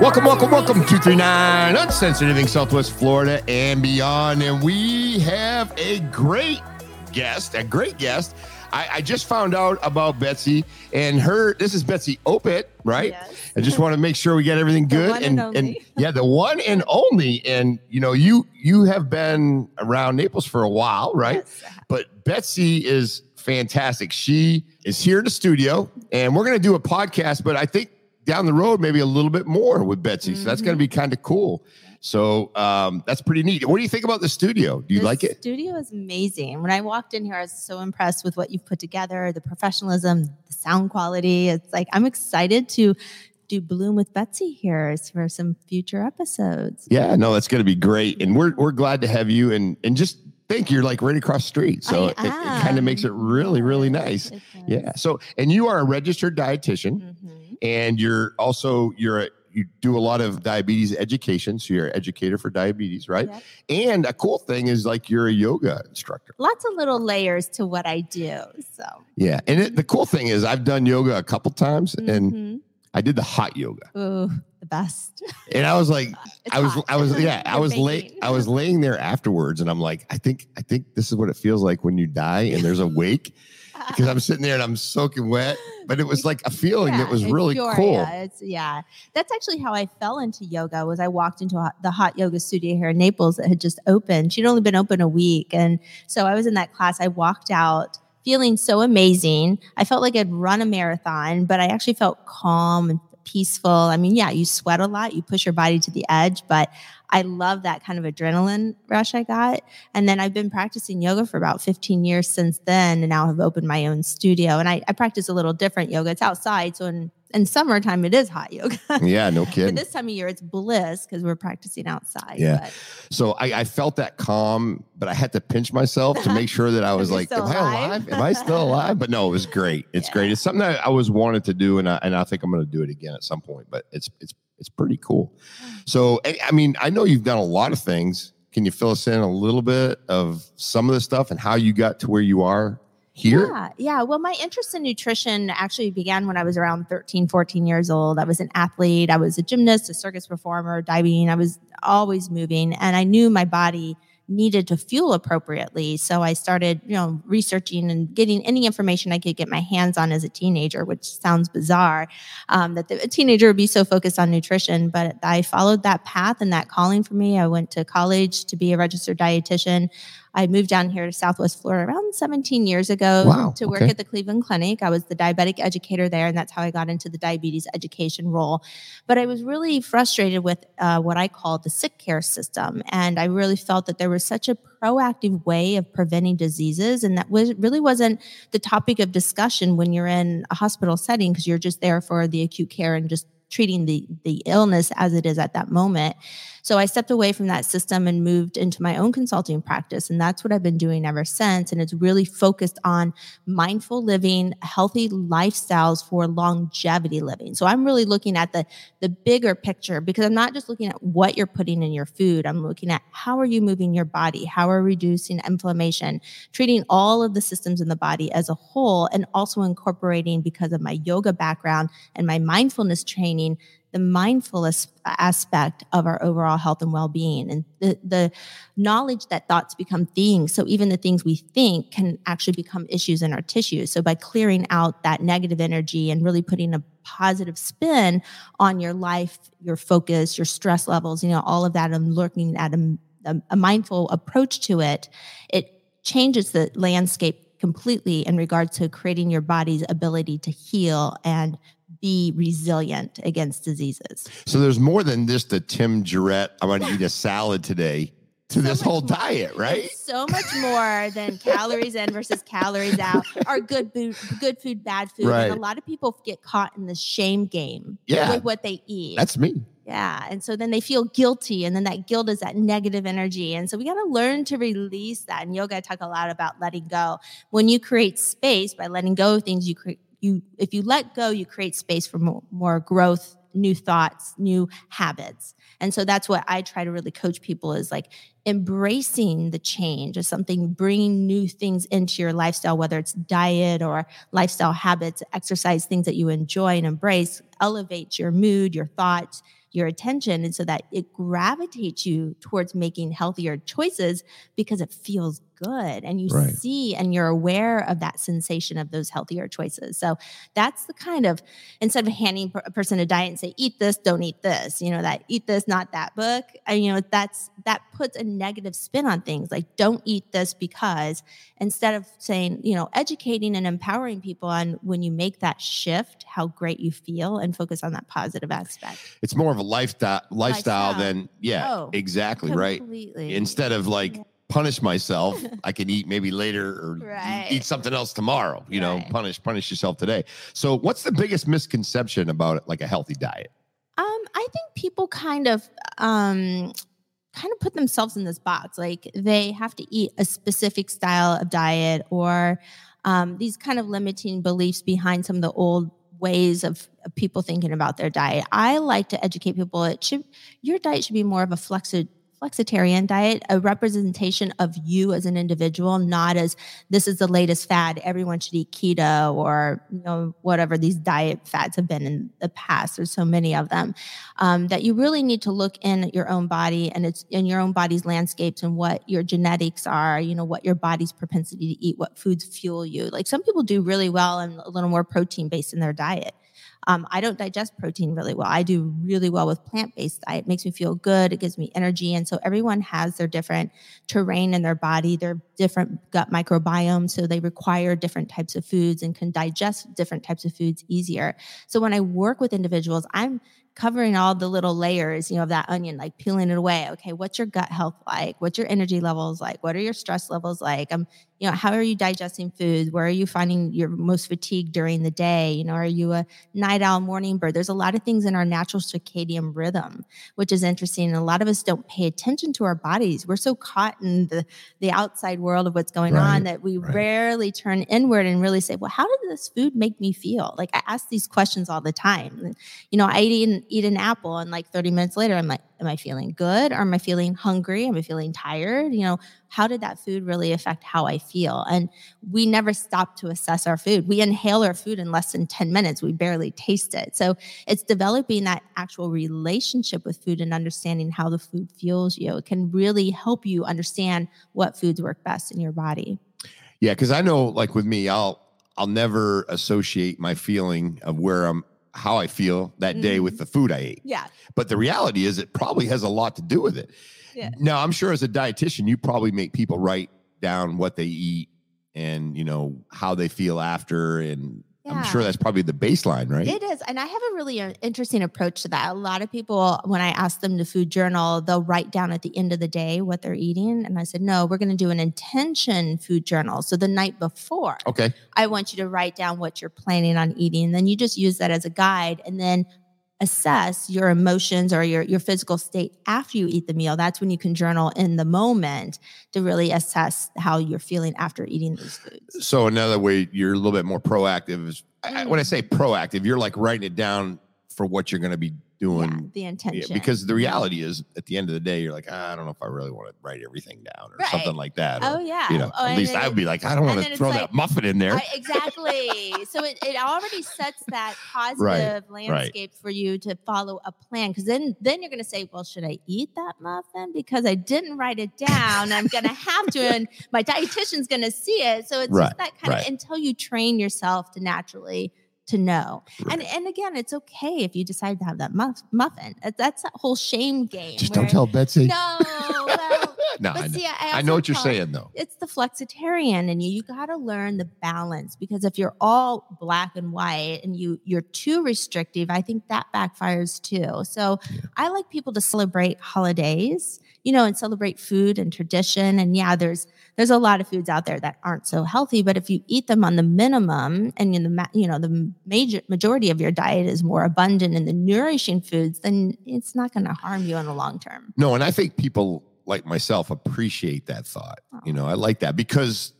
Welcome, welcome, welcome. 239 Uncensored Living Southwest Florida and beyond. And we have a great guest, a great guest. I, I just found out about Betsy and her. This is Betsy Opit, right? Yes. I just want to make sure we get everything good. one and only. yeah, the one and only. And you know, you you have been around Naples for a while, right? Yes, But Betsy is fantastic. She is here in the studio, and we're going to do a podcast. But I think down the road, maybe a little bit more with Betsy. So that's going to be Mm-hmm. kind of cool. So um, that's pretty neat. What do you think about the studio? Do you The like it? Studio is amazing. When I walked in here, I was so impressed with what you've put together, the professionalism, the sound quality. It's like I'm excited to do Bloom with Betsy here for some future episodes. Yeah, no, that's going to be great, and we're we're glad to have you. And and just think you're like right across the street, so it, it kind of makes it really really nice. Yeah. So and you are a registered dietitian. Mhm. And you're also you're a, you do a lot of diabetes education so you're an educator for diabetes right Yep. and a cool thing is like you're a yoga instructor Lots of little layers to what I do. So, yeah and it, the cool thing is i've done yoga a couple times and Mhm. i did the hot yoga Ooh, the best. and i was like It's i was hot. i was yeah i was late i was laying there afterwards and i'm like i think i think this is what it feels like when you die and there's a wake because i'm sitting there and i'm soaking wet but it was like a feeling that was really euphoria. cool It's yeah. That's actually how I fell into yoga. Was I walked into a, the hot yoga studio here in Naples that had just opened. She'd only been open a week, and so I was in that class. I walked out feeling so amazing. I felt like I'd run a marathon, but I actually felt calm and peaceful. I mean, yeah, you sweat a lot, you push your body to the edge, but I love that kind of adrenaline rush I got. And then I've been practicing yoga for about 15 years since then, and now have opened my own studio. And I, I practice a little different yoga. It's outside, so in in summertime it is hot yoga. yeah no but kidding this time of year it's bliss because we're practicing outside. Yeah. But So I, I felt that calm, but I had to pinch myself to make sure that I was like, "Am I alive?" alive? Am I still alive?" But no, it was great. It's Yeah. great. It's something that I always wanted to do, and I, and I think I'm going to do it again at some point. But it's it's it's pretty cool. So I mean, I know you've done a lot of things. Can you fill us in a little bit of some of the stuff and how you got to where you are here? Yeah, yeah. Well, my interest in nutrition actually began when I was around 13, 14 years old. I was an athlete, I was a gymnast, a circus performer, diving. I was always moving, and I knew my body needed to fuel appropriately. So I started, you know, researching and getting any information I could get my hands on as a teenager, which sounds bizarre um, that the, a teenager would be so focused on nutrition. But I followed that path and that calling for me. I went to college to be a registered dietitian. I moved down here to Southwest Florida around 17 years ago Wow, to work okay. at the Cleveland Clinic. I was the diabetic educator there, and that's how I got into the diabetes education role. But I was really frustrated with uh, what I call the sick care system. And I really felt that there was such a proactive way of preventing diseases. And that was really wasn't the topic of discussion when you're in a hospital setting because you're just there for the acute care and just treating the the illness as it is at that moment. So I stepped away from that system and moved into my own consulting practice and that's what I've been doing ever since and it's really focused on mindful living, healthy lifestyles for longevity living. So I'm really looking at the the bigger picture because I'm not just looking at what you're putting in your food. I'm looking at how are you moving your body? How are reducing inflammation? Treating all of the systems in the body as a whole and also incorporating because of my yoga background and my mindfulness training the mindful as- aspect of our overall health and well-being and the, the knowledge that thoughts become things. So even the things we think can actually become issues in our tissues. So by clearing out that negative energy and really putting a positive spin on your life your focus your stress levels you know all of that and looking at a, a mindful approach to it it changes the landscape completely in regards to creating your body's ability to heal and be resilient against diseases. So there's more than just the Tim Jarrett. I'm going to eat a salad today. To So this whole more. diet, right? So much more than calories in versus calories out, or good food, good food, bad food. Right. And a lot of people get caught in the shame game Yeah. with what they eat. That's me. Yeah. And so then they feel guilty. And then that guilt is that negative energy. And so we got to learn to release that. And yoga, I talk a lot about letting go. When you create space by letting go of things, you create, you, if you let go, you create space for more, more growth, new thoughts, new habits. And so that's what I try to really coach people is like embracing the change of something, bringing new things into your lifestyle, whether it's diet or lifestyle habits, exercise, things that you enjoy and embrace, elevates your mood, your thoughts, your attention and so that it gravitates you towards making healthier choices because it feels good and you right. see and you're aware of that sensation of those healthier choices. So that's the kind of instead of handing a person a diet and say eat this, don't eat this, you know, that eat this, not that book. And you know, that's that puts a negative spin on things like don't eat this because instead of saying, you know, educating and empowering people on when you make that shift, how great you feel and focus on that positive aspect. It's more of a lifestyle lifestyle, lifestyle. than yeah, oh, exactly, completely. right? Instead of like yeah punish myself. I can eat maybe later or right. eat something else tomorrow. You right. know, punish punish yourself today. So, what's the biggest misconception about like a healthy diet? Um, I think people kind of um kind of put themselves in this box, like they have to eat a specific style of diet or um, these kind of limiting beliefs behind some of the old ways of, of, people thinking about their diet. I like to educate people. It should your diet should be more of a flexi- flexitarian diet a representation of you as an individual, not as this is the latest fad. Everyone should eat keto or you know whatever these diet fads have been in the past. There's so many of them um, that you really need to look in your own body and it's in your own body's landscapes and what your genetics are. You know what your body's propensity to eat, what foods fuel you. Like some people do really well and a little more protein based in their diet. Um, I don't digest protein really well. I do really well with plant based diet. It makes me feel good. It gives me energy. And so everyone has their different terrain in their body, their different gut microbiome. So they require different types of foods and can digest different types of foods easier. So when I work with individuals, I'm covering all the little layers, you know, of that onion, like peeling it away. Okay, what's your gut health like? What's your energy levels like? What are your stress levels like? Um, you know, how are you digesting food? Where are you finding your most fatigue during the day? You know, are you a night owl, morning bird? There's a lot of things in our natural circadian rhythm, which is interesting. And a lot of us don't pay attention to our bodies. We're so caught in the the outside world of what's going right, on that we right. rarely turn inward and really say, well, how did this food make me feel? Like I ask these questions all the time. You know, I eat an, eat an apple and like 30 minutes later, I'm like, am I feeling good? Or am I feeling hungry? Am I feeling tired? You know, how did that food really affect how I feel? And we never stop to assess our food. We inhale our food in less than 10 minutes. We barely taste it. So it's developing that actual relationship with food and understanding how the food fuels you. It can really help you understand what foods work best in your body. Yeah, because I know like with me, I'll I'll never associate my feeling of where I'm how I feel that mm-hmm. day with the food I ate. Yeah. But the reality is it probably has a lot to do with it. Yeah. Now, I'm sure as a dietitian, you probably make people write down what they eat and, you know, how they feel after and yeah. I'm sure that's probably the baseline, right? It is. And I have a really uh, interesting approach to that. A lot of people, when I ask them to food journal, they'll write down at the end of the day what they're eating. And I said, no, we're going to do an intention food journal. So the night before, okay, I want you to write down what you're planning on eating. And then you just use that as a guide. And then assess your emotions or your, your physical state after you eat the meal. That's when you can journal in the moment to really assess how you're feeling after eating these foods. So another way you're a little bit more proactive is mm. when I say proactive, you're like writing it down for what you're going to be doing yeah, the intention. Yeah, because the reality is, at the end of the day, you're like, ah, I don't know if I really want to write everything down or right. something like that. Or, oh yeah. You know, oh, at least I would be like, I don't want to throw like, that muffin in there. I, exactly. so it, it already sets that positive right, landscape right. for you to follow a plan. Because then then you're going to say, well, should I eat that muffin because I didn't write it down? I'm going to have to, and my dietitian's going to see it. So it's just that kind of until you train yourself to naturally to know. Right. And and again, it's okay if you decide to have that muff, muffin. That's that whole shame game. Just don't tell Betsy. No, well, no, I know, see, I, I know what you're saying though. It's the flexitarian and you. You got to learn the balance because if you're all black and white and you you're too restrictive, I think that backfires too. So Yeah. I like people to celebrate holidays, you know, and celebrate food and tradition. And yeah, there's there's a lot of foods out there that aren't so healthy, but if you eat them on the minimum and in the you know the major majority of your diet is more abundant in the nourishing foods, then it's not going to harm you in the long term. No, and I think people like myself appreciate that thought. You know, I like that because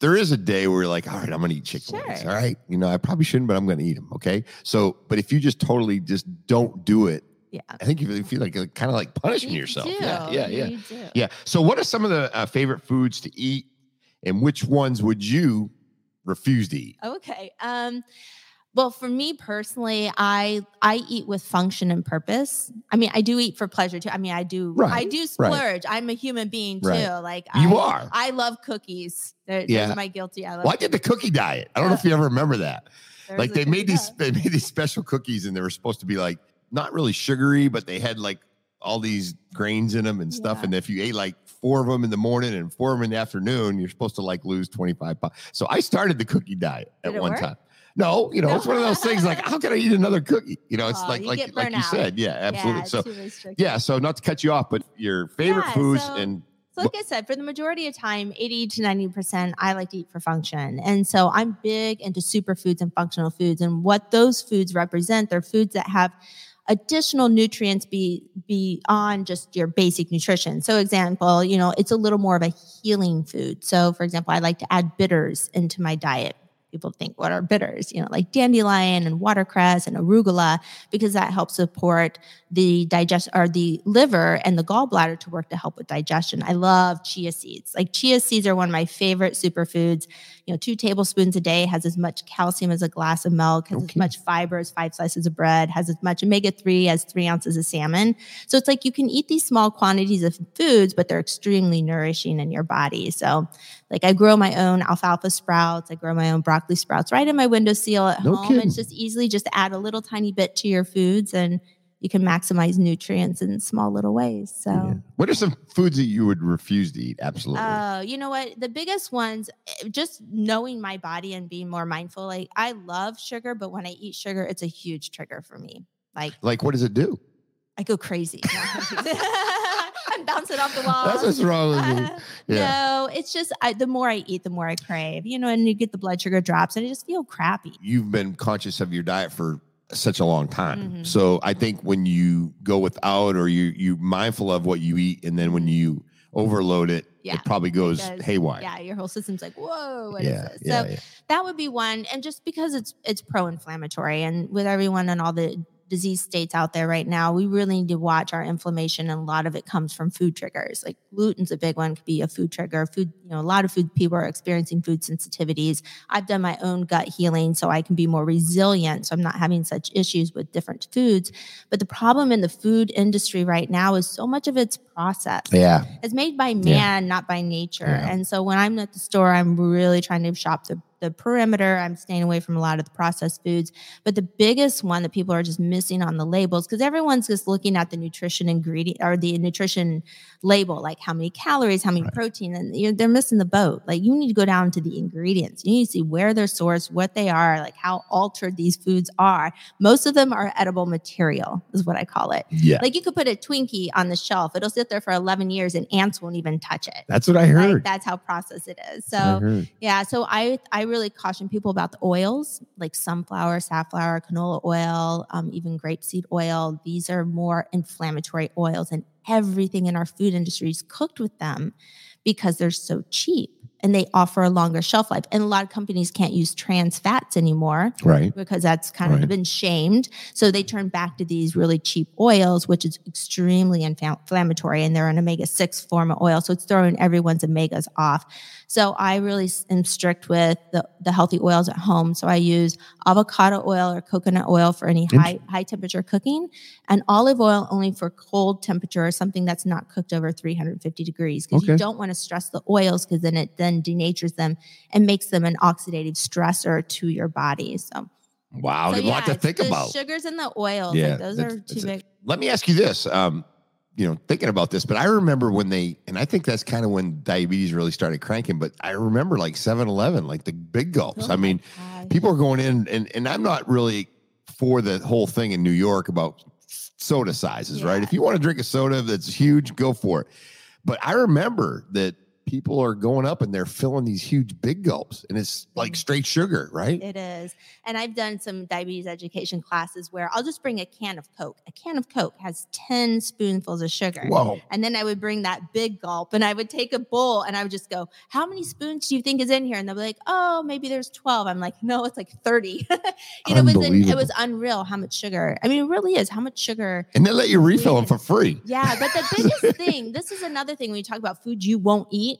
there is a day where you're like, all right, I'm going to eat chicken wings. All right. You know, I probably shouldn't, but I'm going to eat them. Okay. So, but if you just totally just don't do it, Yeah. I think you feel like kind of like punishing You yourself. do. Yeah. Yeah. Yeah. Do. Yeah. So, what are some of the uh, favorite foods to eat and which ones would you refuse to eat? Okay. Um, well, for me personally, I I eat with function and purpose. I mean, I do eat for pleasure too. I mean, I do I Right, do right. splurge. I'm a human being too. Right. Like You I, are. I love cookies. They're, Yeah. My guilty. I love. Well, I did the cookie diet. I don't know if you ever remember that. There's like they made these they made these special cookies and they were supposed to be like not really sugary but they had like all these grains in them and stuff Yeah. and if you ate like four of them in the morning and four of them in the afternoon you're supposed to like lose 25 pounds so i started the cookie diet at one work? time no you know it's one of those things like how can i eat another cookie you know it's Oh, like you like like you said yeah absolutely Yeah, so yeah so not to cut you off but your favorite Yeah, foods so- and So, like I said, for the majority of time, 80 to 90%, I like to eat for function. And so I'm big into superfoods and functional foods. And what those foods represent, they're foods that have additional nutrients be beyond just your basic nutrition. So example, you know, it's a little more of a healing food. So for example, I like to add bitters into my diet. People think, what are bitters? You know, like dandelion and watercress and arugula, because that helps support the digest or the liver and the gallbladder to work to help with digestion. I love chia seeds. Like chia seeds are one of my favorite superfoods. You know, two tablespoons a day has as much calcium as a glass of milk, has Okay. as much fiber as five slices of bread, has as much omega 3 as three ounces of salmon. So it's like you can eat these small quantities of foods, but they're extremely nourishing in your body. So, like, I grow my own alfalfa sprouts, I grow my own broccoli sprouts right in my windowsill at No home. kidding. It's just easily just add a little tiny bit to your foods and you can maximize nutrients in small little ways. So, Yeah. what are some foods that you would refuse to eat absolutely uh, you know what? The biggest ones, eh, just knowing my body and being more mindful. Like, I love sugar, but when I eat sugar, it's a huge trigger for me. Like, like what does it do I go crazy. I'm bouncing off the wall. that's what's wrong with me yeah No, it's just I, the more I eat, the more I crave. You know, and you get the blood sugar drops, and I just feel crappy. you've been conscious of your diet for such a long time. Mhm. So I think when you go without or you you mindful of what you eat and then when you overload it, Yeah, it probably goes Because, haywire. Yeah, your whole system's like, whoa, what is yeah, this? yeah, so that would be one. And just because it's it's pro-inflammatory, and with everyone and all the disease states out there right now, we really need to watch our inflammation, and a lot of it comes from food triggers. Like gluten's a big one, could be a food trigger. Food, you know, a lot of food people are experiencing food sensitivities. I've done my own gut healing, so I can be more resilient. So I'm not having such issues with different foods. But the problem in the food industry right now is so much of it's processed. Yeah. It's made by man, not by nature. Yeah. And so when I'm at the store, I'm really trying to shop the, the perimeter. I'm staying away from a lot of the processed foods. But the biggest one that people are just missing on the labels, because everyone's just looking at the nutrition ingredient or the nutrition label, like how many calories, how many Right. protein, and you know, they're missing the boat. Like you need to go down to the ingredients. You need to see where they're sourced, what they are, like how altered these foods are. Most of them are edible material, is what I call it. Yeah. Like you could put a Twinkie on the shelf, it'll sit there for 11 years and ants won't even touch it. That's what I Like, heard. that's how processed it is. That's what I So yeah, so I I really caution people about the oils like sunflower, safflower, canola oil, um, even grapeseed oil. These are more inflammatory oils, and everything in our food industry is cooked with them because they're so cheap and they offer a longer shelf life. And a lot of companies can't use trans fats anymore Right. because that's kind Right. of been shamed. So they turn back to these really cheap oils, which is extremely inflammatory, and they're an omega 6 form of oil. So it's throwing everyone's omegas off. So I really am strict with the, the healthy oils at home. So I use avocado oil or coconut oil for any high, high temperature cooking, and olive oil only for cold temperature or something that's not cooked over 350 degrees. Because Okay. you don't want to stress the oils because then it then denatures them and makes them an oxidative stressor to your body. So Wow. so a lot to think the about. sugars and the oils. Yeah, like those are too big. Let me ask you this. Um, you know, thinking about this, but I remember when they, and I think that's kind of when diabetes really started cranking. But I remember like 7 Eleven, like the big gulps. Oh I mean, gosh. people are going in, and, and I'm not really for the whole thing in New York about soda sizes, right? If you want to drink a soda that's huge, go for it. But I remember that people are going up and they're filling these huge big gulps, and it's like mm-hmm. straight sugar, right? It is. And I've done some diabetes education classes where I'll just bring a can of Coke. A can of Coke has 10 spoonfuls of sugar. Whoa. And then I would bring that big gulp and I would take a bowl and I would just go, How many spoons do you think is in here? And they'll be like, Oh, maybe there's 12. I'm like, No, it's like 30. you know, it was, it was unreal how much sugar. I mean, it really is how much sugar. And they let you refill them for free. Yeah. But the biggest thing, this is another thing when you talk about food you won't eat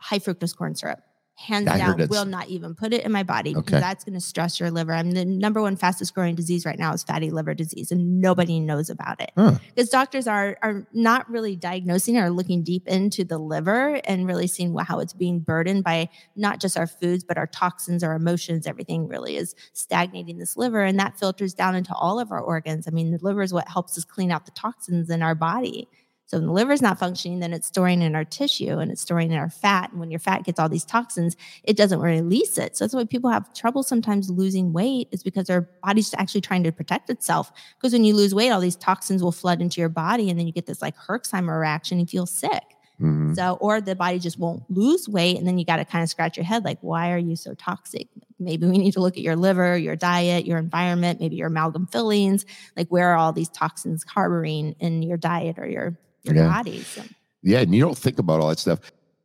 high fructose corn syrup. Hands I down, will not even put it in my body Okay. because that's going to stress your liver. I mean, the number one fastest growing disease right now is fatty liver disease, and nobody knows about it Huh. because doctors are are not really diagnosing or looking deep into the liver and really seeing how it's being burdened by not just our foods but our toxins, our emotions. Everything really is stagnating this liver, and that filters down into all of our organs. I mean, the liver is what helps us clean out the toxins in our body. So when the liver's not functioning, then it's storing in our tissue and it's storing in our fat. And when your fat gets all these toxins, it doesn't release it. So that's why people have trouble sometimes losing weight is because their body's actually trying to protect itself. Because when you lose weight, all these toxins will flood into your body and then you get this like Herxheimer reaction and feel sick. Mhm. So, or the body just won't lose weight. And then you got to kind of scratch your head like, why are you so toxic? Maybe we need to look at your liver, your diet, your environment, maybe your amalgam fillings. Like, where are all these toxins harboring in your diet or your, your Yeah. body? So, Yeah, and you don't think about all that stuff.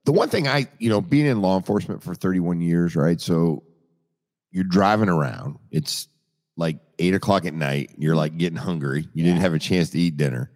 The one thing I, you know, being in law enforcement for 31 years, right? So you're driving around. It's like eight o'clock at night. You're like mm-hmm. getting hungry. You didn't have a chance to eat dinner.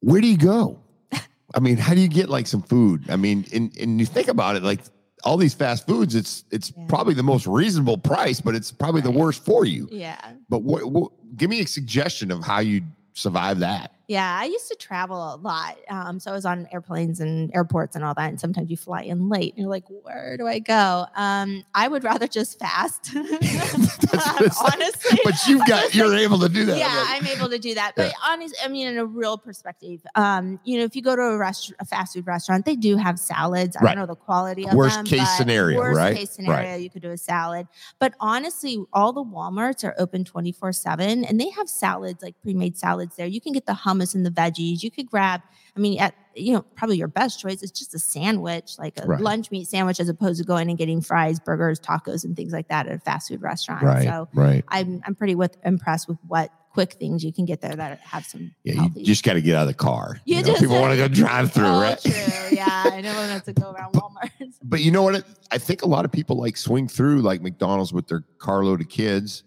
Where do you go? I mean, how do you get like some food? I mean, and, and you think about it, like all these fast foods, it's it's Yeah. probably the most reasonable price, but it's probably the worst for you. yeah. But what, what give me a suggestion of how you survive that? Yeah, I used to travel a lot. Um, so I was on airplanes and airports and all that. And sometimes you fly in late and you're like, where do I go? Um, I would rather just fast. Honestly. But you've got you're able to do that. yeah, Like- I'm able to do that. But honestly, I mean, in a real perspective, um, you know, if you go to a rest, a fast food restaurant, they do have salads. I Right. don't know the quality of Worst them, case scenario, worst right? case scenario, you could do a salad. But honestly, all the WalMarts are open 24 seven, and they have salads like pre-made salads there. You can get the hummus and the veggies. You could grab. I mean, at you know, probably your best choice is just a sandwich, like a Right. lunch meat sandwich, as opposed to going and getting fries, burgers, tacos, and things like that at a fast food restaurant. right, So right. I'm I'm pretty with impressed with what quick things you can get there that have some. Yeah, healthy- you just got to get out of the car. You know, just- people want to go drive through, oh, right? true. Yeah, I know has to go around Walmart. But you know what? I think a lot of people like swing through like McDonald's with their carload of kids,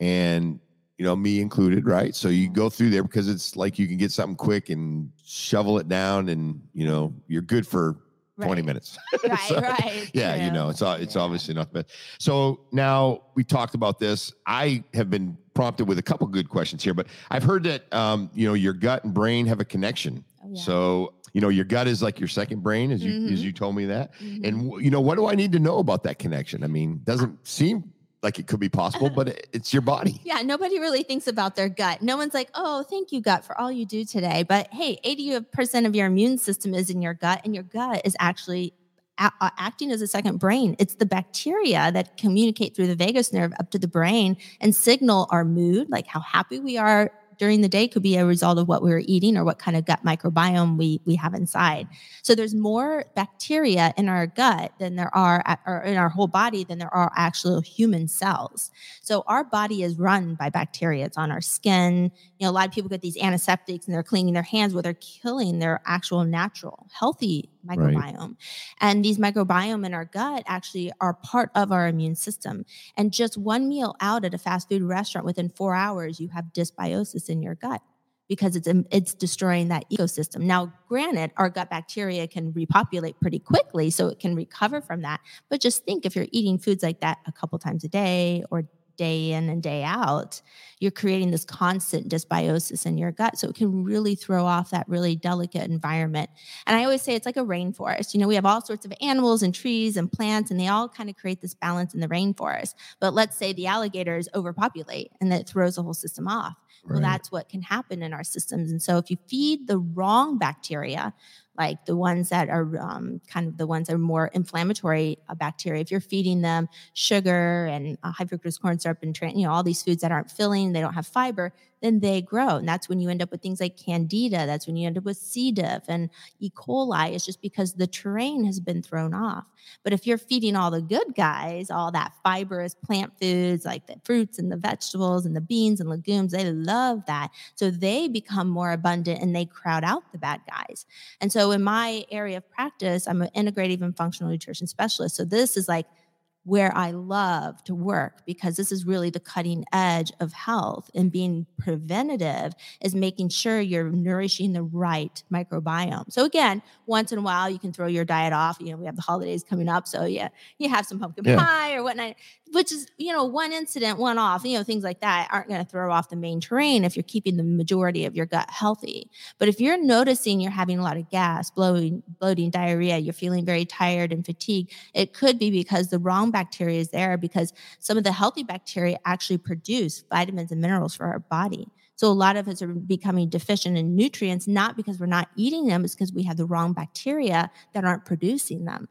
and you know me included, right? So you go through there because it's like you can get something quick and shovel it down, and you know you're good for 20 minutes. Right, So, right. Yeah, you know, it's it's Yeah. obviously not best. So now we talked about this. I have been prompted with a couple good questions here, but I've heard that um, you know, your gut and brain have a connection. Oh, yeah. So, you know, your gut is like your second brain, as you as Mhm. you told me that. Mhm. And you know, what do I need to know about that connection? I mean, doesn't seem like it could be possible, but it, it's your body. Yeah, nobody really thinks about their gut. No one's like, oh, thank you, gut, for all you do today. But hey, 80% of your immune system is in your gut, and your gut is actually a- uh, acting as a second brain. It's the bacteria that communicate through the vagus nerve up to the brain and signal our mood, like how happy we are during the day could be a result of what we were eating or what kind of gut microbiome we, we have inside. So there's more bacteria in our gut than there are at, or in our whole body than there are actual human cells. So our body is run by bacteria. It's on our skin. You know, a lot of people get these antiseptics and they're cleaning their hands where they're killing their actual natural healthy Right. microbiome. And these microbiome in our gut actually are part of our immune system. And just one meal out at a fast food restaurant within four hours, you have dysbiosis in your gut because it's it's destroying that ecosystem. Now, granted, our gut bacteria can repopulate pretty quickly, so it can recover from that. But just think if you're eating foods like that a couple times a day or day in and day out, you're creating this constant dysbiosis in your gut. So it can really throw off that really delicate environment. And I always say it's like a rainforest. You know, we have all sorts of animals and trees and plants, and they all kind of create this balance in the rainforest. But let's say the alligators overpopulate and that throws the whole system off. Well, that's what can happen in our systems. And so if you feed the wrong bacteria, like the ones that are um, kind of the ones that are more inflammatory uh, bacteria, if you're feeding them sugar and uh, high fructose corn syrup and you know all these foods that aren't filling, they don't have fiber, then they grow, and that's when you end up with things like candida. That's when you end up with C. diff and E. coli. It's just because the terrain has been thrown off. But if you're feeding all the good guys, all that fibrous plant foods like the fruits and the vegetables and the beans and legumes, they love that. So they become more abundant and they crowd out the bad guys. And so in my area of practice, I'm an integrative and functional nutrition specialist. So this is like where I love to work because this is really the cutting edge of health and being preventative is making sure you're nourishing the right microbiome. So again, once in a while you can throw your diet off. You know, we have the holidays coming up. So yeah, you have some pumpkin Yeah. pie or whatnot, which is, you know, one incident, one off, you know, things like that aren't going to throw off the main terrain if you're keeping the majority of your gut healthy. But if you're noticing you're having a lot of gas, bloating, bloating, diarrhea, you're feeling very tired and fatigued, it could be because the wrong bacteria is there because some of the healthy bacteria actually produce vitamins and minerals for our body. So a lot of us are becoming deficient in nutrients, not because we're not eating them, it's because we have the wrong bacteria that aren't producing them.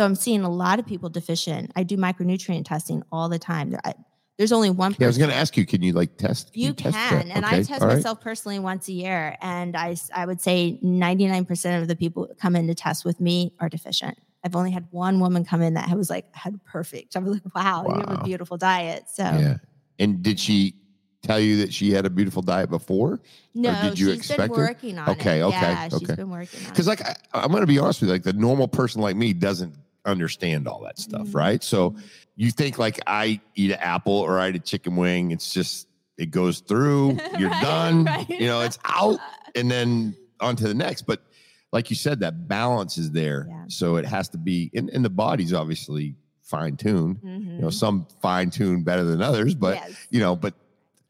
So I'm seeing a lot of people deficient. I do micronutrient testing all the time. There- I- There's only one Yeah, I was going to ask you, can you like test? you test can, that? and I test all right. myself personally once a year, and I I would say 99% of the people that come in to test with me are deficient. I've only had one woman come in that was like had perfect. I was like, wow, you have a beautiful diet. So Yeah. And did she tell you that she had a beautiful diet before? no, did you she's expect been her? working on Okay, it. okay, yeah, she's okay. been working on Because like I, I'm going to be honest with you, like the normal person like me doesn't understand all that stuff, Mhm. right? So you think like I eat an apple or I eat a chicken wing, it's just it goes through, you're Right, done, right. you know, it's out, and then on to the next. But like you said, that balance is there, Yeah. so it has to be, and, and the body's obviously fine tuned. You know, some fine tuned better than others, but Yes. you know, but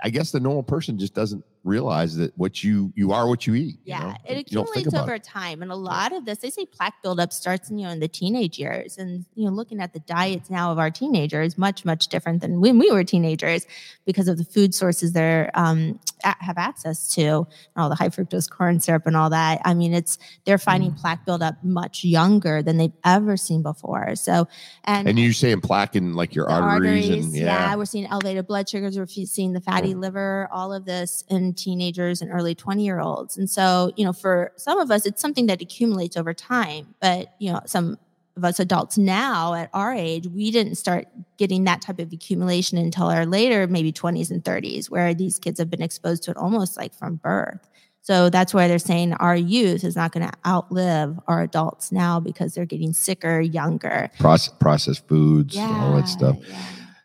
I guess the normal person just doesn't realize that what you you are what you eat. you Yeah, know? it You don't think accumulates over it. time, and a lot of this, they say plaque buildup starts in you know in the teenage years, and you know looking at the diets now of our teenagers, much much different than when we were teenagers, because of the food sources they're um, have access to, and all the high fructose corn syrup and all that. I mean, it's they're finding Mm. plaque buildup much younger than they've ever seen before. So, and And you're saying plaque in like your the arteries, and yeah, we're seeing elevated blood sugars. We're seeing the fatty liver, all of this teenagers and early 20 year olds. And so, you know, for some of us, it's something that accumulates over time. But, you know, some of us adults now at our age, we didn't start getting that type of accumulation until our later, maybe 20s and 30s, where these kids have been exposed to it almost like from birth. So that's why they're saying our youth is not going to outlive our adults now because they're getting sicker younger. process, processed foods, all that stuff. yeah.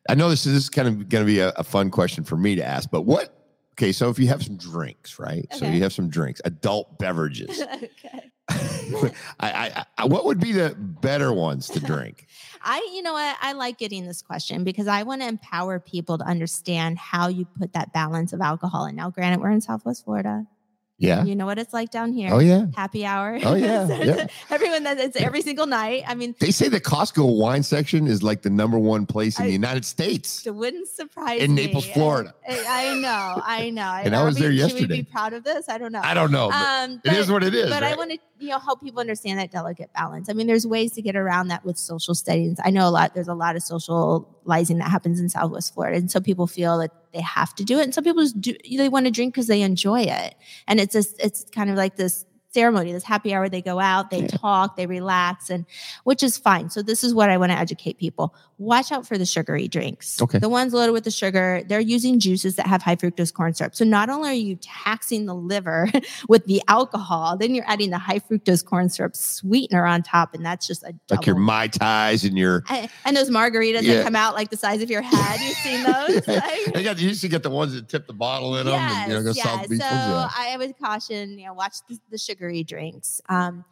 I know this is, this is kind of going to be a, a fun question for me to ask, but what? Okay, so if you have some drinks, right? So you have some drinks, adult beverages. okay. I, I, I, what would be the better ones to drink? I, you know what? I like getting this question because I want to empower people to understand how you put that balance of alcohol. And now, granted, we're in Southwest Florida. Yeah. You know what it's like down here. Oh yeah. Happy hour. Oh, yeah, yeah. Everyone that it's every single night. I mean, They say the Costco wine section is like the number one place in I- the United States. it wouldn't surprise In me. Naples, Florida. I, I know. I know. And I Are was there we- Should we yesterday. be proud of this? I don't know. I don't know. But Um, but- is what it is. but I right? want to, you know, help people understand that delicate balance. I mean, there's ways to get around that with social studies. I know a lot. There's a lot of socializing that happens in Southwest Florida, and so people feel that they have to do it, and some people just do. They want to drink because they enjoy it, and it's just, it's kind of like this ceremony, this happy hour. They go out, they talk, they relax, and which is fine. So this is what I want to educate people. Watch out for the sugary drinks. Okay. The ones loaded with the sugar, they're using juices that have high fructose corn syrup. So not only are you taxing the liver with the alcohol, then you're adding the high fructose corn syrup sweetener on top, and that's just a double. like your mai tais and your. and, and those margaritas Yeah. that come out like the size of your head. You've seen those? Like- got you used to get the ones that tip the bottle in them. and, you know, yes. So yeah. I would caution, you know, watch the, the sugary drinks. Um,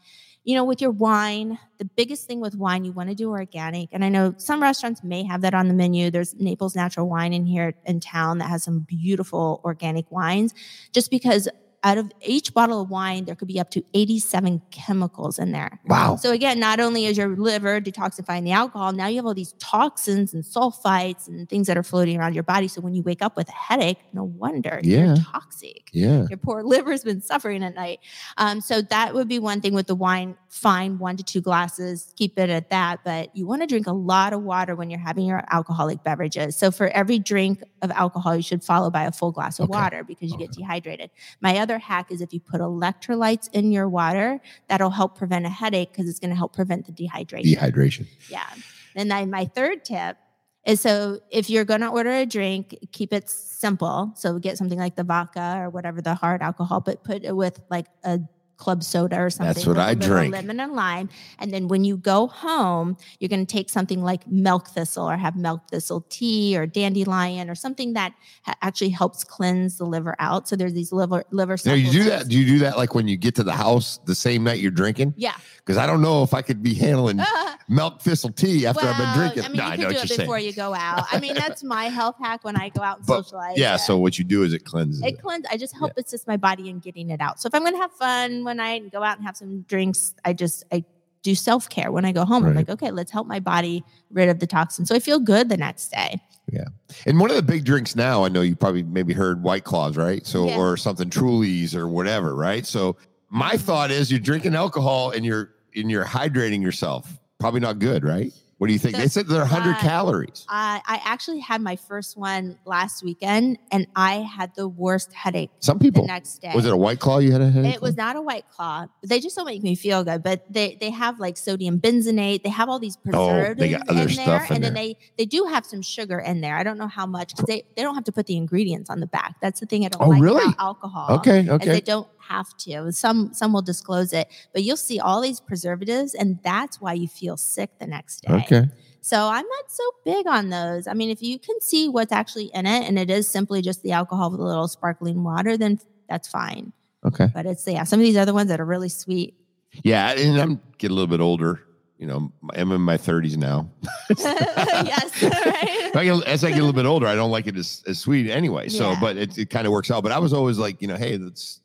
you know, with your wine, the biggest thing with wine, you want to do organic. And I know some restaurants may have that on the menu. There's Naples Natural Wine in here in town that has some beautiful organic wines. Just because out of each bottle of wine, there could be up to 87 chemicals in there. Wow. So again, not only is your liver detoxifying the alcohol, now you have all these toxins and sulfites and things that are floating around your body. So when you wake up with a headache, no wonder Yeah. you're toxic. Yeah. Your poor liver's been suffering at night. Um, so that would be one thing with the wine. Fine, one to two glasses, keep it at that. But you want to drink a lot of water when you're having your alcoholic beverages. So for every drink of alcohol, you should follow by a full glass of Okay. water because you get dehydrated. My other hack is if you put electrolytes in your water, that'll help prevent a headache because it's going to help prevent the dehydration. Dehydration. Yeah. And then my third tip is so if you're going to order a drink, keep it simple. So get something like the vodka or whatever the hard alcohol, but put it with like a club soda or something. That's what I drink. Lemon and lime. And then when you go home, you're going to take something like milk thistle or have milk thistle tea or dandelion or something that ha- actually helps cleanse the liver out. So there's these liver liver. Now you do that. Do you do that like when you get to the house the same night you're drinking? Yeah. Because I don't know if I could be handling milk thistle tea after I've been drinking. I mean, no, you I know do it before saying. you go out. I mean, that's my health hack when I go out and But, socialize. yeah. So what you do is it cleanses it it. cleanse. I just help assist my body in getting it out. So if I'm going to have fun one night and go out and have some drinks, I just I do self care when I go home. I'm like, okay, let's help my body rid of the toxins, so I feel good the next day. Yeah. And one of the big drinks now, I know you probably maybe heard White Claws, right? So Yeah. or something Trulies or whatever, right? So my thought is you're drinking alcohol and you're and you're hydrating yourself. Probably not good, right? What do you think? The- they said they're 100 uh, calories. I I actually had my first one last weekend, and I had the worst headache Some the people. next day. Was it a White Claw you had a headache? It was not a white claw. They just don't make me feel good. But they they have like sodium benzoate. They have all these Oh, preservatives they got other in stuff there, in and then they they do have some sugar in there. I don't know how much because they they don't have to put the ingredients on the back. That's the thing I don't Oh, like really? about alcohol. Okay, okay. they don't have to. Some some will disclose it, but you'll see all these preservatives, and that's why you feel sick the next day. Okay. So I'm not so big on those. I mean, if you can see what's actually in it, and it is simply just the alcohol with a little sparkling water, then that's fine. Okay. But it's yeah, some of these other ones that are really sweet. Yeah, and I'm getting a little bit older. You know, I'm in my 30s now. yes, right. I get- as I get a little bit older, I don't like it as, as sweet anyway. So, Yeah. but it, it kind of works out. But I was always like, you know, hey, let's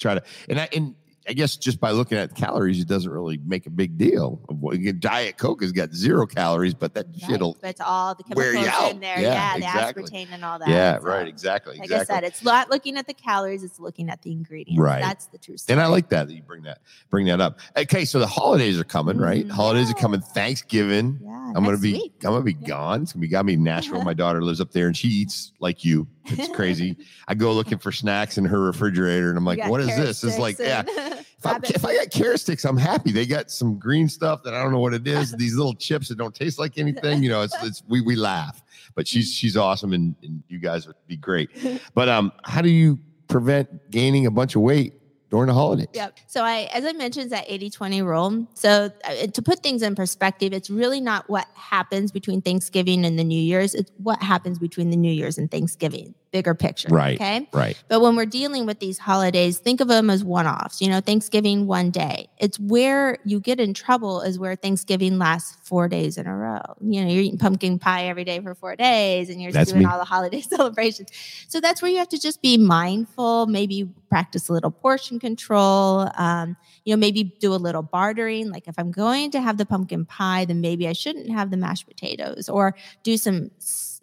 try to. And I and I guess just by looking at calories, it doesn't really make a big deal. Of what, you get Diet Coke has got zero calories, but that Right, shit'll. but it's all the wear you chemicals out. in there. Yeah, Yeah, exactly. the aspartame and all that. Yeah, So, right. Exactly. Like exactly. I said, it's not looking at the calories; it's looking at the ingredients. Right. That's the true story. and I like that that you bring that bring that up. Okay, so the holidays are coming, right? Mhm. Holidays are coming. Thanksgiving. Yeah, I'm gonna be week. I'm gonna be gone. It's gonna be got me in Nashville. My daughter lives up there and she eats like you. It's crazy. I go looking for snacks in her refrigerator and I'm like, what is this? It's like, yeah. If I, if I got carrot sticks, I'm happy. They got some green stuff that I don't know what it is. These little chips that don't taste like anything. You know, it's, it's we we laugh. But she's she's awesome and, and you guys would be great. But um, how do you prevent gaining a bunch of weight during the holidays? Yep. So I, as I mentioned, that 80-20 rule. So uh, to put things in perspective, it's really not what happens between Thanksgiving and the New Year's. It's what happens between the New Year's and Thanksgiving. Bigger picture. Right. Okay. Right. But when we're dealing with these holidays, think of them as one offs. You know, Thanksgiving one day. It's where you get in trouble is where Thanksgiving lasts four days in a row. You know, you're eating pumpkin pie every day for four days and you're That's doing me. all the holiday celebrations. So that's where you have to just be mindful, maybe practice a little portion control. Um, you know, maybe do a little bartering. Like if I'm going to have the pumpkin pie, then maybe I shouldn't have the mashed potatoes or do some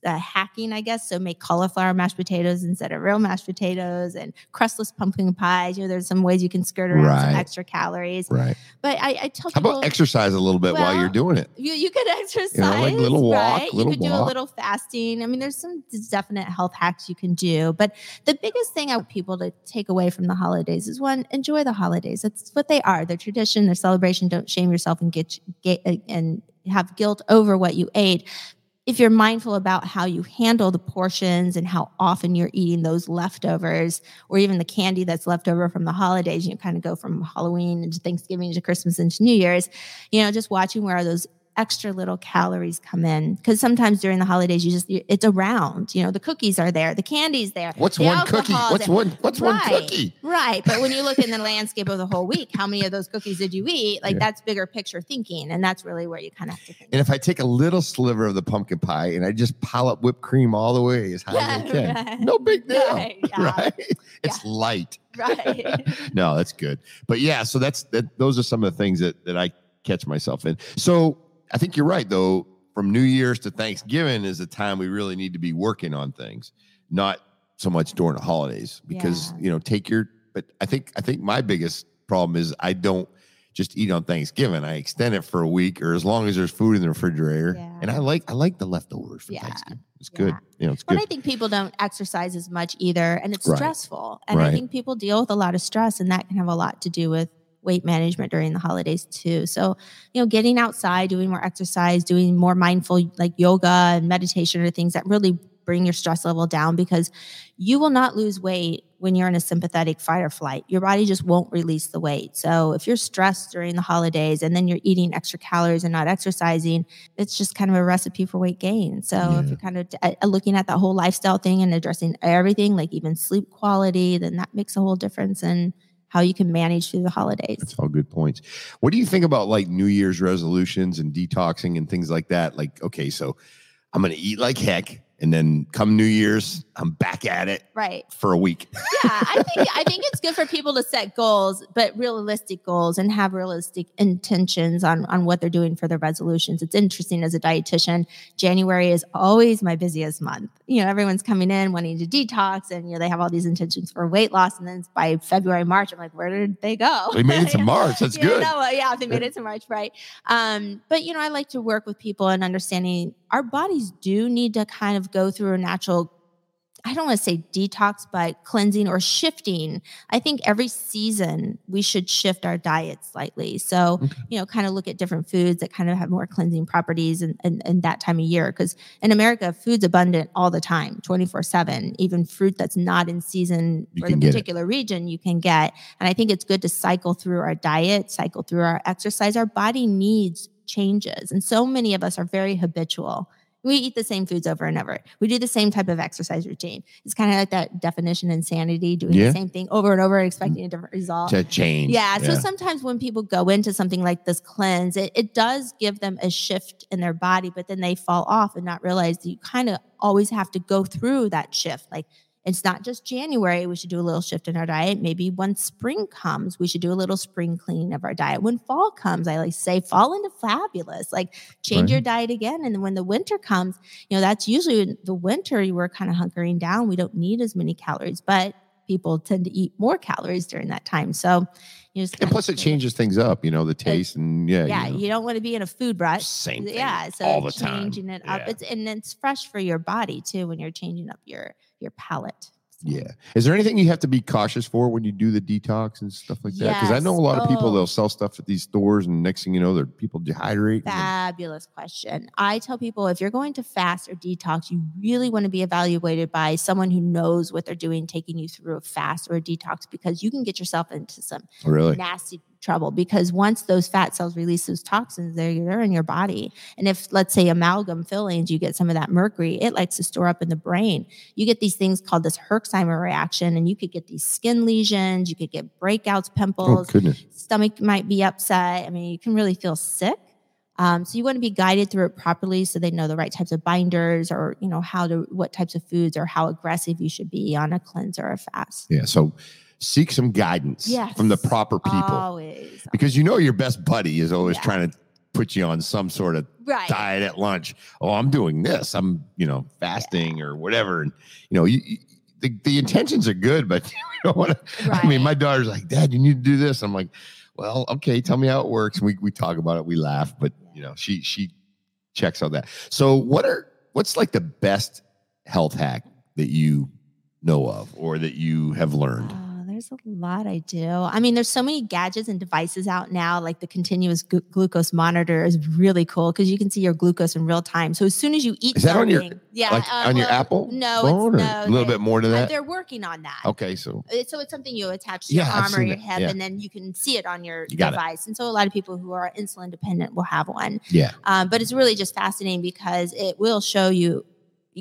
uh, hacking, I guess. So make cauliflower mashed potatoes instead of real mashed potatoes and crustless pumpkin pies. You know, there's some ways you can skirt around some extra calories. Right. But I, I tell How people about exercise a little bit while you're doing it? you, you could exercise, You know, like little walk, right? little you could do a little fasting. I mean, there's some definite health hacks you can do. But the biggest thing I want people to take away from the holidays is one, enjoy the holidays. That's what they are. They're tradition, they're celebration. Don't shame yourself and get, get and have guilt over what you ate. If you're mindful about how you handle the portions and how often you're eating those leftovers or even the candy that's left over from the holidays, you kind of go from Halloween into Thanksgiving to Christmas into New Year's, you know, just watching where are those extra little calories come in because sometimes during the holidays you just it's around you know the cookies are there the candy's there What's the one cookie? What's there. one what's one Right. cookie? right but when you look in the landscape of the whole week how many of those cookies did you eat like Yeah. that's bigger picture thinking and that's really where you kind of have to think And if I take a little sliver of the pumpkin pie and I just pile up whipped cream all the way as high as I Yeah, can, right. no big deal, Right, yeah. right? It's light. Right. no, that's good. But yeah, so that's that. Those are some of the things that that I catch myself in. So I think you're right, though. From New Year's to Thanksgiving is the time we really need to be working on things, not so much during the holidays. Because Yeah. you know, take your. But I think I think my biggest problem is I don't just eat on Thanksgiving. I extend it for a week or as long as there's food in the refrigerator. Yeah. And I like I like the leftovers for Yeah. Thanksgiving. It's Yeah. good. You know, it's But good. I think people don't exercise as much either, and it's Right. stressful. And I think people deal with a lot of stress, and that can have a lot to do with weight management during the holidays too. So, you know, getting outside, doing more exercise, doing more mindful like yoga and meditation are things that really bring your stress level down because you will not lose weight when you're in a sympathetic fight or flight. Your body just won't release the weight. So, if you're stressed during the holidays and then you're eating extra calories and not exercising, it's just kind of a recipe for weight gain. So Yeah. if you're kind of uh, looking at that whole lifestyle thing and addressing everything, like even sleep quality, then that makes a whole difference in how you can manage through the holidays. That's all good points. What do you think about like New Year's resolutions and detoxing and things like that? Like, okay, so I'm going to eat like heck. And then come New Year's, I'm back at it Right. for a week. Yeah, I think I think it's good for people to set goals, but realistic goals and have realistic intentions on on what they're doing for their resolutions. It's interesting as a dietitian, January is always my busiest month. You know, everyone's coming in wanting to detox and you know they have all these intentions for weight loss and then by February, March, I'm like, where did they go? They made it to March. That's good. know, uh, yeah, they made it to March, right? Um, but you know, I like to work with people and understanding our bodies do need to kind of go through a natural. I don't want to say detox, but cleansing or shifting. I think every season we should shift our diet slightly. So, Okay. you know, kind of look at different foods that kind of have more cleansing properties in, that time of year. Because in America, food's abundant all the time, 24 7. Even fruit that's not in season You for the particular region, you can get. And I think it's good to cycle through our diet, cycle through our exercise. Our body needs changes. And so many of us are very habitual. We eat the same foods over and over. We do the same type of exercise routine. It's kind of like that definition insanity, doing Yeah. the same thing over and over, expecting mm. a different result. To change. Yeah. So sometimes when people go into something like this cleanse, it, it does give them a shift in their body, but then they fall off and not realize that you kind of always have to go through that shift. Like it's not just January, we should do a little shift in our diet. Maybe when spring comes, we should do a little spring cleaning of our diet. When fall comes, I like say fall into fabulous, like change your diet again. And then when the winter comes, you know, that's usually the winter you were kind of hunkering down. We don't need as many calories, but people tend to eat more calories during that time. So you just And plus, it changes things up, you know, the taste and yeah. Yeah, you know, you don't want to be in a food rut. same thing. Yeah, so all the time. changing it up. Yeah. It's and it's fresh for your body too when you're changing up your your palate. Yeah. Is there anything you have to be cautious for when you do the detox and stuff like that? Because I know a lot of people Oh. they'll sell stuff at these stores, and next thing you know, they're people dehydrate. Fabulous question. I tell people if you're going to fast or detox, you really want to be evaluated by someone who knows what they're doing, taking you through a fast or a detox, because you can get yourself into some really? nasty trouble. Because once those fat cells release those toxins, they're, they're in your body. And if, let's say, amalgam fillings, you get some of that mercury, it likes to store up in the brain. You get these things called this Herxheimer reaction, and you could get these skin lesions, you could get breakouts, Oh pimples, goodness. stomach might be upset. I mean, you can really feel sick. Um, so you want to be guided through it properly so they know the right types of binders or you know how to what types of foods or how aggressive you should be on a cleanse or a fast. Yeah. So seek some guidance Yes. from the proper people Always. because you know your best buddy is always Yeah. trying to put you on some sort of Right. diet at lunch. Oh, I'm doing this. I'm, you know, fasting or whatever. And you know, you, you- the, the intentions are good, but you don't want to. I mean, my daughter's like, Dad, you need to do this. I'm like, well, okay, tell me how it works. We we talk about it, we laugh, but you know, she she checks on that. So, what are what's like the best health hack that you know of or that you have learned? Uh, There's a lot I do. I mean, there's so many gadgets and devices out now. Like the continuous glu- glucose monitor is really cool because you can see your glucose in real time. So as soon as you eat, Is that on your- something- yeah, like uh, on your well, Apple No, phone it's, no, a little bit more than uh, that? They're working on that. Okay, so It- So it's something you attach to Yeah, your arm or your hip, Yeah. and then you can see it on your You got it. device. And so a lot of people who are insulin dependent will have one. yeah, Um, but it's really just fascinating because it will show you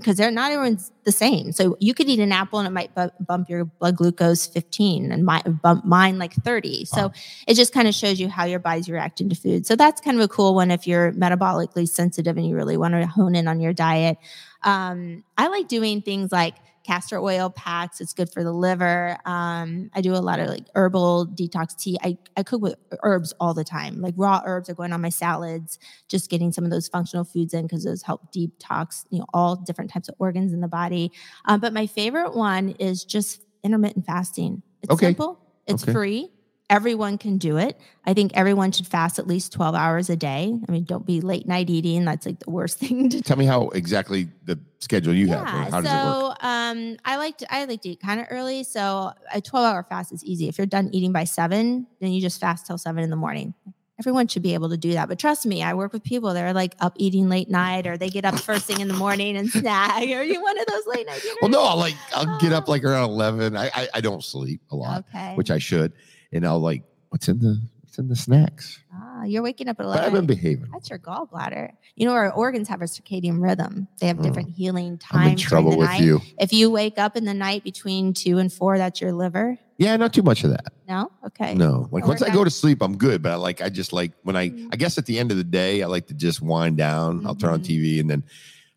because they're not everyone's the same. So you could eat an apple and it might bu- bump your blood glucose 15 and my, bump mine like 30. So Wow. it just kind of shows you how your body's reacting to food. So that's kind of a cool one if you're metabolically sensitive and you really want to hone in on your diet. Um, I like doing things like castor oil packs. It's good for the liver. Um, I do a lot of like herbal detox tea. I, I cook with herbs all the time. Like raw herbs are going on my salads, just getting some of those functional foods in because those help detox, you know, all different types of organs in the body. Um, but my favorite one is just intermittent fasting. It's Okay. simple, it's Okay. free. Everyone can do it. I think everyone should fast at least 12 hours a day. I mean, don't be late night eating. That's like the worst thing to Tell me how exactly the schedule you have. yeah. or How does it work? so um, I like to I like to eat kind of early. So a 12 hour fast is easy. If you're done eating by seven, then you just fast till seven in the morning. Everyone should be able to do that. But trust me, I work with people that are like up eating late night or they get up first thing in the morning and snack. Are you one of those late night eaters? Well, no, I'll like I'll get up like around eleven. I I, I don't sleep a lot, Okay. which I should, and I'll like what's in the what's in the snacks. ah, you're waking up at But I've been behaving. That's your gallbladder. You know, our organs have a circadian rhythm. They have Oh. different healing I'm in times. trouble with night. you. If you wake up in the night between two and four, that's your liver. Yeah, not too much of that. No? Okay. No, like once I go to sleep, I'm good. But I like I just like when I Mhm. I guess at the end of the day, I like to just wind down. I'll turn on Mhm. TV and then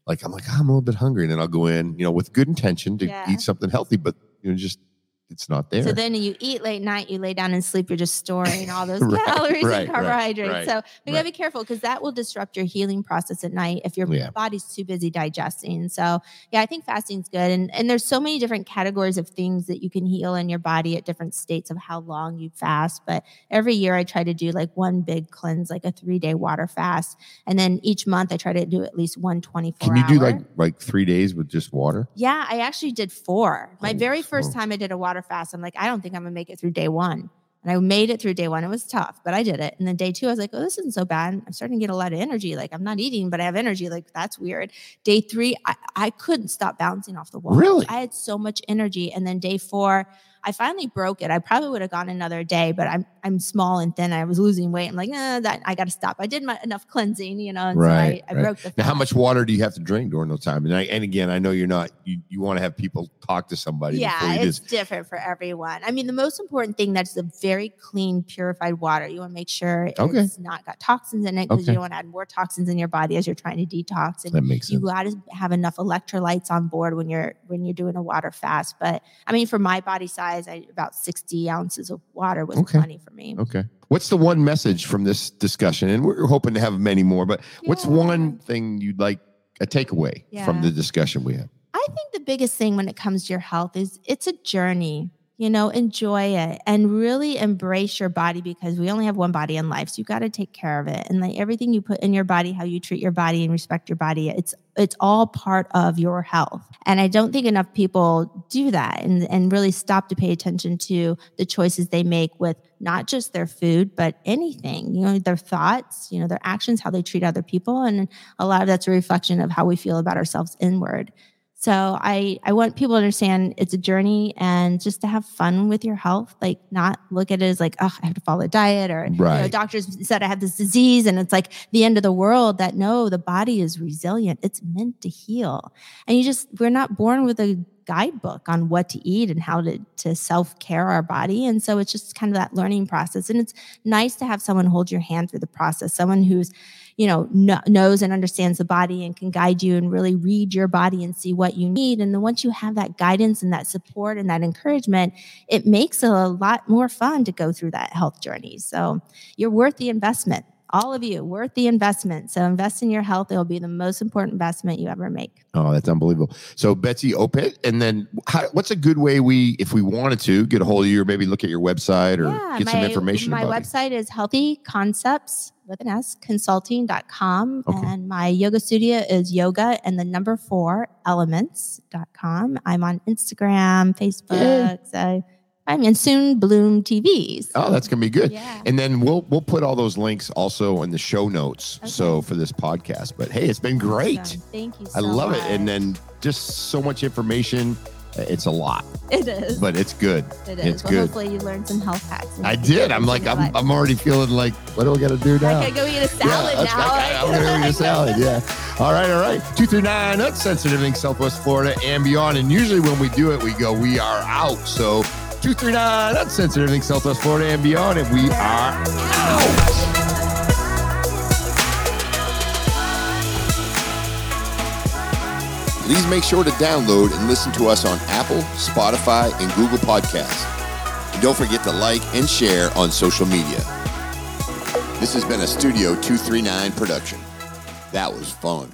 like I'm like "Ah, I'm a little bit hungry, and then I'll go in, you know, with good intention to Yeah. eat something healthy, but you know, just it's not there. So then you eat late night, you lay down and sleep, you're just storing all those Right, calories right, and carbohydrates. right, so we gotta be careful because that will disrupt your healing process at night if your Yeah. body's too busy digesting. So yeah, I think fasting's good. And and there's so many different categories of things that you can heal in your body at different states of how long you fast. But every year I try to do like one big cleanse, like a three day water fast. And then each month I try to do at least one 24 Can you do like like three days with just water? Yeah, I actually did four. My Oh, very oh. first so- time I did a water fast, I'm like, I don't think I'm gonna make it through day one. And I made it through day one. It was tough, but I did it. And then day two, I was like, oh, this isn't so bad. I'm starting to get a lot of energy. Like I'm not eating, but I have energy. Like that's weird. Day three, I, I couldn't stop bouncing off the wall. Really? I had so much energy. And then day four, I finally broke it. I probably would have gone another day, but I'm I'm small and thin. I was losing weight. I'm like, nah, that I got to stop. I did my enough cleansing, you know, and Right, so I, I right. broke the. Now, how much water do you have to drink during those times? And I, and again, I know you're not you, you want to have people talk to somebody Yeah, it's just different for everyone. I mean, the most important thing that's a very clean, purified water. You want to make sure Okay. it's not got toxins in it because Okay. you don't want to add more toxins in your body as you're trying to detox. And that makes sense. you got to have enough electrolytes on board when you're when you're doing a water fast. But I mean, for my body size, I, about 60 ounces of water was Okay. plenty for me. Okay. What's the one message from this discussion? And we're hoping to have many more, but what's one thing you'd like a takeaway from the discussion we have? I think the biggest thing when it comes to your health is it's a journey. You know, enjoy it and really embrace your body because we only have one body in life. So you got to take care of it. And like everything you put in your body, how you treat your body and respect your body, it's it's all part of your health. And I don't think enough people do that and, and really stop to pay attention to the choices they make with not just their food, but anything, you know, their thoughts, you know, their actions, how they treat other people. And a lot of that's a reflection of how we feel about ourselves inward. So I I want people to understand it's a journey and just to have fun with your health, like not look at it as like, oh, I have to follow a diet or you know, doctors said I have this disease and it's like the end of the world. That no, the body is resilient. It's meant to heal. And you just we're not born with a guidebook on what to eat and how to to self-care our body. And so it's just kind of that learning process. And it's nice to have someone hold your hand through the process, someone who's you know kn- knows and understands the body and can guide you and really read your body and see what you need. And then once you have that guidance and that support and that encouragement it makes it a lot more fun to go through that health journey. So you're worth the investment. All of you worth the investment. So invest in your health. It will be the most important investment you ever make. Oh, that's unbelievable. So Betsy Opyt, and then how, what's a good way we, if we wanted to, get a hold of you or maybe look at your website or get some information my about you? website is healthy concepts with an s consulting.com Okay. and my yoga studio is yoga and the number four elements.com i'm on instagram facebook so i'm in soon bloom tv so, Oh, that's gonna be good. yeah And then we'll we'll put all those links also in the show notes. So for this podcast. But hey, it's been great. Awesome. thank you so I love it. And then just so much information. It's a lot, it is but it's good. it is it's well good. hopefully you learned some health hacks I did. I'm like, I'm. I'm already feeling like, what do I got to do now? I could go eat a salad that's- now. I, am gonna eat a salad. Yeah. All right. All right. Two through nine. Uncensored in Southwest Florida and beyond. And usually when we do it, we go, we are out. So two three nine. Uncensored in Southwest Florida and beyond. And we are out. Please make sure to download and listen to us on Apple, Spotify, and Google Podcasts. And don't forget to like and share on social media. This has been a Studio 239 production. That was fun.